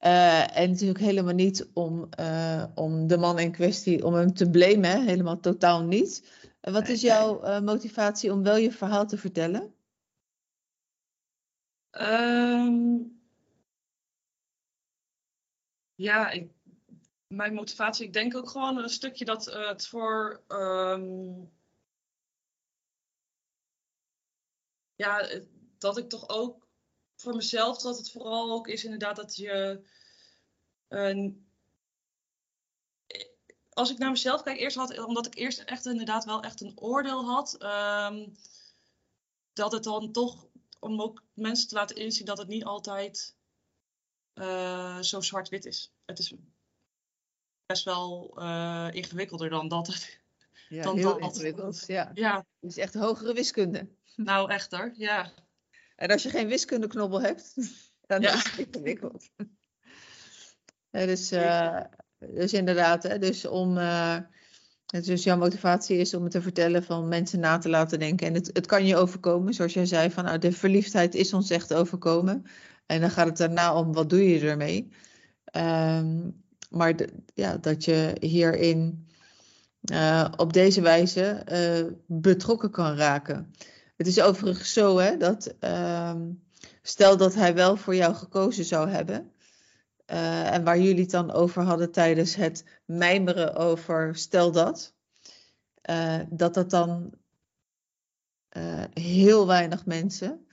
Eh, en natuurlijk helemaal niet om, eh, om de man in kwestie, om hem te blamen, helemaal totaal niet. En wat is jouw eh, motivatie om wel je verhaal te vertellen? Ehm, ja, ik, mijn motivatie, ik denk ook gewoon een stukje dat eh, het voor. ehm, ja, dat ik toch ook voor mezelf, dat het vooral ook is inderdaad dat je. eh, als ik naar mezelf kijk, eerst had, omdat ik eerst echt inderdaad wel echt een oordeel had. ehm, dat het dan toch, om ook mensen te laten inzien dat het niet altijd uh, zo zwart-wit is. Het is best wel uh, ingewikkelder dan dat het. Ja, dan heel dat ingewikkeld. Ja. Ja, Het is echt hogere wiskunde. nou echt hoor. Ja. En als je geen wiskundeknobbel hebt, dan Ja. is het ingewikkeld. Ja, dus, eh, dus inderdaad, hè, dus om. eh, dus jouw motivatie is om het te vertellen van mensen na te laten denken. En het, het kan je overkomen, zoals jij zei, van nou, de verliefdheid is ons echt overkomen. En dan gaat het daarna om wat doe je ermee. Ehm, maar de- ja, dat je hierin eh, op deze wijze betrokken kan raken. Het is overigens zo hè, dat ehm, stel dat hij wel voor jou gekozen zou hebben. eh, en waar jullie het dan over hadden tijdens het mijmeren over stel dat. eh, dat dat dan eh, heel weinig mensen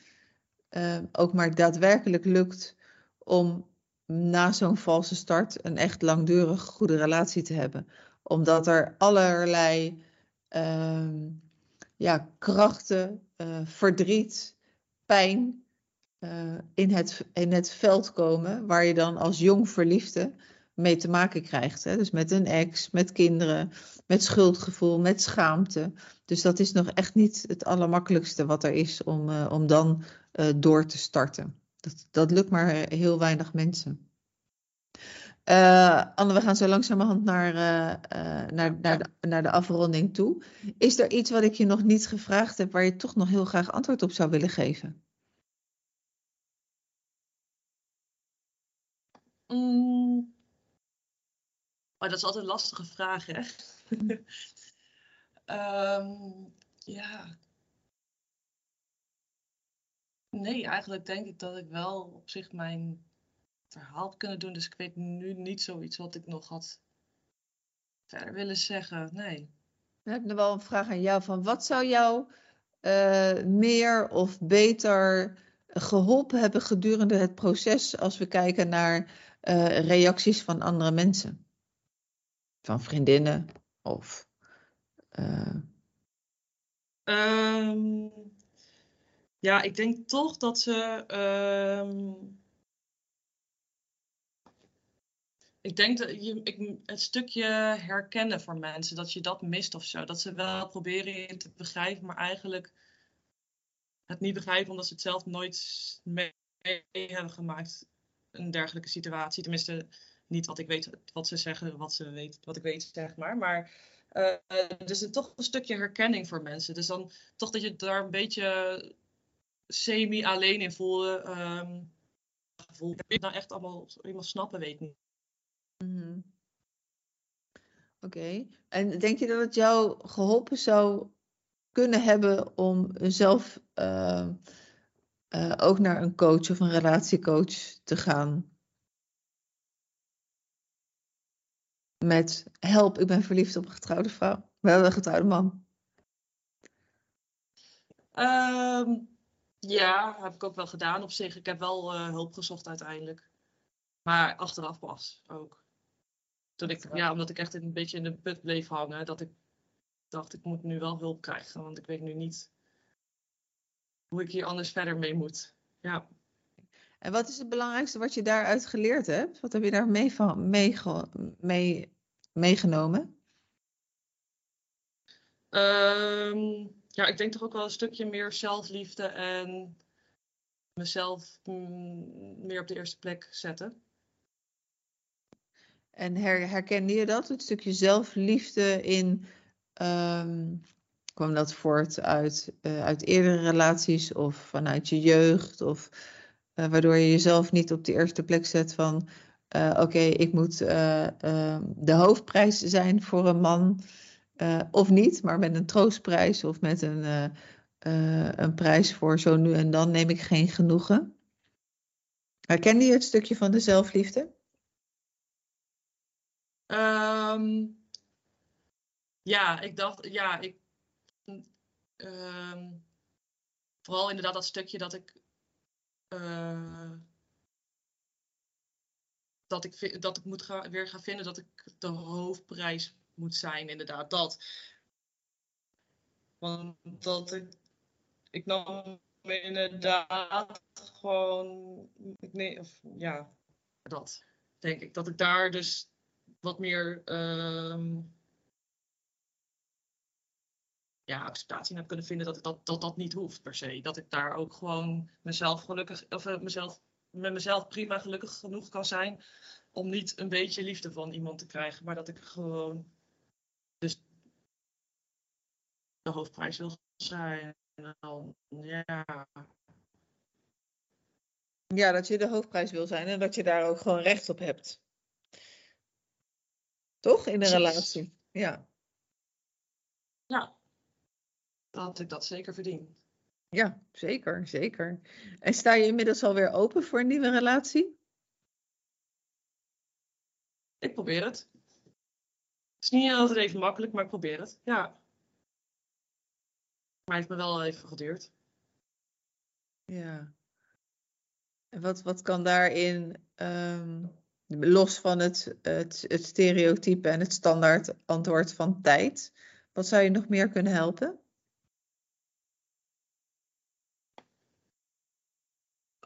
eh, ook maar daadwerkelijk lukt om na zo'n valse start een echt langdurig goede relatie te hebben. Omdat er allerlei ehm, ja, krachten, eh, verdriet, pijn eh, in, het, in het veld komen waar je dan als jong verliefde mee te maken krijgt. Hè? Dus met een ex, met kinderen, met schuldgevoel, met schaamte. Dus dat is nog echt niet het allermakkelijkste wat er is om, eh, om dan door te starten. Dat, dat lukt maar heel weinig mensen. Eh, Anne, we gaan zo langzamerhand naar, eh, eh, naar, naar, de, naar de afronding toe. Is er iets wat ik je nog niet gevraagd heb waar je toch nog heel graag antwoord op zou willen geven? Mm. Oh, dat is altijd een lastige vraag, hè? Ehm, ja. Nee, eigenlijk denk ik dat ik wel op zich mijn verhaal kunnen doen. Dus ik weet nu niet zoiets wat ik nog had verder willen zeggen. Nee. Dan heb ik nog wel een vraag aan jou. Van wat zou jou eh, meer of beter geholpen hebben gedurende het proces als we kijken naar eh, reacties van andere mensen? Van vriendinnen of... eh, Ehm, ja, ik denk toch dat ze. ehm, ik denk dat je, ik, het stukje herkennen voor mensen, dat je dat mist of zo. Dat ze wel proberen te begrijpen, maar eigenlijk het niet begrijpen omdat ze het zelf nooit mee hebben gemaakt. Een dergelijke situatie. Tenminste, niet wat ik weet, wat ze zeggen, wat ze weet, wat ik weet, zeg maar. Maar eh, dus het toch een stukje herkenning voor mensen. Dus dan toch dat je daar een beetje semi alleen in voelde. ehm weet nou echt allemaal helemaal snappen, weet niet. Mhm. Oké. En denk je dat het jou geholpen zou kunnen hebben om zelf eh, eh, ook naar een coach of een relatiecoach te gaan? Met help, ik ben verliefd op een getrouwde vrouw. We hebben een getrouwde man. Ehm, ja, heb ik ook wel gedaan op zich. Ik heb wel eh, hulp gezocht uiteindelijk. Maar achteraf pas ook. Toen ik, ja, omdat ik echt een beetje in de put bleef hangen, dat ik dacht, ik moet nu wel hulp krijgen. Want ik weet nu niet hoe ik hier anders verder mee moet. Ja. En wat is het belangrijkste wat je daaruit geleerd hebt? Wat heb je daar mee van, meege- mee, meegenomen? Ehm, ja, ik denk toch ook wel een stukje meer zelfliefde en mezelf meer op de eerste plek zetten. En her, herkende je dat? Het stukje zelfliefde in. ehm, kwam dat voort uit, eh, uit eerdere relaties of vanuit je jeugd? Of eh, waardoor je jezelf niet op de eerste plek zet van. eh, Oké, ik moet eh, ehm, de hoofdprijs zijn voor een man. of niet, maar met een troostprijs of met een, een prijs voor zo nu en dan neem ik geen genoegen. Herkende je het stukje van de zelfliefde? Ehm, ja, ik dacht, ja, ik. ehm, vooral inderdaad dat stukje dat ik. eh, dat ik, dat ik moet weer gaan vinden dat ik de hoofdprijs moet zijn, inderdaad. Dat. Want dat ik. ik nam inderdaad gewoon, nee, of, ja, dat denk ik. Dat ik daar dus wat meer ehm, ja, acceptatie in heb kunnen vinden dat, dat, dat dat niet hoeft per se. Dat ik daar ook gewoon mezelf gelukkig, of uh, mezelf, met mezelf prima gelukkig genoeg kan zijn om niet een beetje liefde van iemand te krijgen, maar dat ik gewoon dus de hoofdprijs wil zijn. Dan, ja. ja, dat je de hoofdprijs wil zijn en dat je daar ook gewoon recht op hebt. Toch? In een relatie. Ja. Ja. Dat ik dat zeker verdien. Ja, zeker, zeker. En sta je inmiddels alweer open voor een nieuwe relatie? Ik probeer het. Het is niet altijd even makkelijk, maar ik probeer het. Ja. Maar het heeft me wel even geduurd. Ja. En wat, wat kan daarin, um, los van het, het, het stereotype en het standaard antwoord van tijd, wat zou je nog meer kunnen helpen?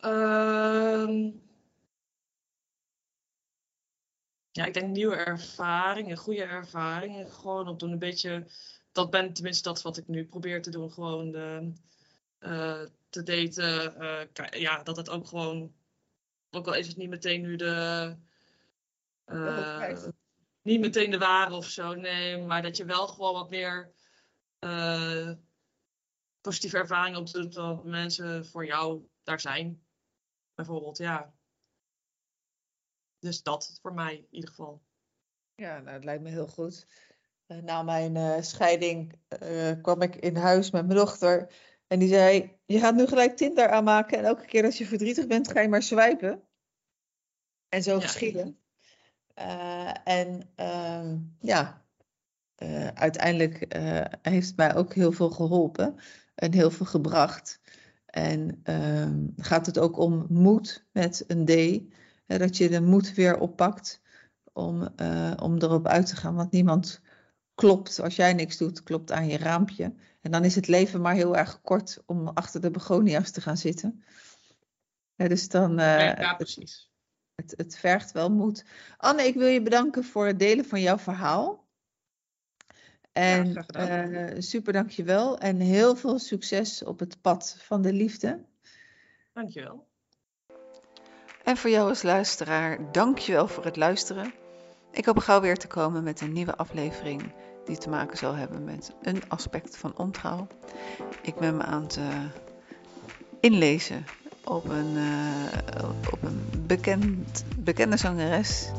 Um, ja, ik denk nieuwe ervaringen, goede ervaringen. Gewoon op een beetje. Dat ben tenminste dat wat ik nu probeer te doen. Gewoon de, uh, te daten. Uh, ja, dat het ook gewoon. Ook al is het niet meteen nu de. Uh, niet meteen de ware of zo, nee. Maar dat je wel gewoon wat meer. positieve ervaringen opdoet dat mensen voor jou daar zijn bijvoorbeeld, ja. Dus dat voor mij in ieder geval. Ja, nou, het lijkt me heel goed. Uh, na mijn uh, scheiding uh, kwam ik in huis met mijn dochter. En die zei, je gaat nu gelijk Tinder aanmaken. En elke keer als je verdrietig bent, ga je maar swipen. En zo ja. geschieden. En ehm, ja, uiteindelijk heeft het mij ook heel veel geholpen. En heel veel gebracht. En uh, gaat het ook om moed met een D. Hè, dat je de moed weer oppakt om, om erop uit te gaan. Want niemand klopt, als jij niks doet, klopt aan je raampje. En dan is het leven maar heel erg kort om achter de begonia's te gaan zitten. Ja, dus dan. Ja, precies. Het, het, vergt wel moed. Anne, ik wil je bedanken voor het delen van jouw verhaal. En ja, uh, super dankjewel en heel veel succes op het pad van de liefde. Dankjewel. En voor jou als luisteraar, dankjewel voor het luisteren. Ik hoop gauw weer te komen met een nieuwe aflevering die te maken zal hebben met een aspect van ontrouw. Ik ben me aan het uh, inlezen op een, uh, op een bekend, bekende zangeres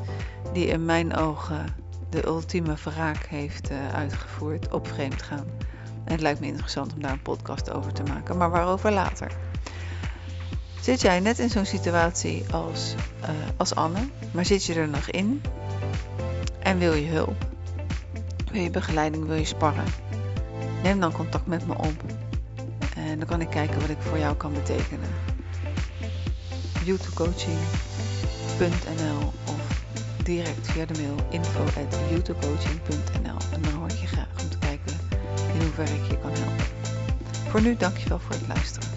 die in mijn ogen de ultieme wraak heeft uh, uitgevoerd op vreemd gaan. En het lijkt me interessant om daar een podcast over te maken, maar waarover later. Zit jij net in zo'n situatie als, uh, als Anne, maar zit je er nog in en wil je hulp? Wil je begeleiding, wil je sparren? Neem dan contact met me op en dan kan ik kijken wat ik voor jou kan betekenen. youtubecoaching.nl of direct via de mail info.youtubecoaching.nl en dan hoor ik je graag om te kijken in hoeverre ik je kan helpen. Voor nu dankjewel voor het luisteren.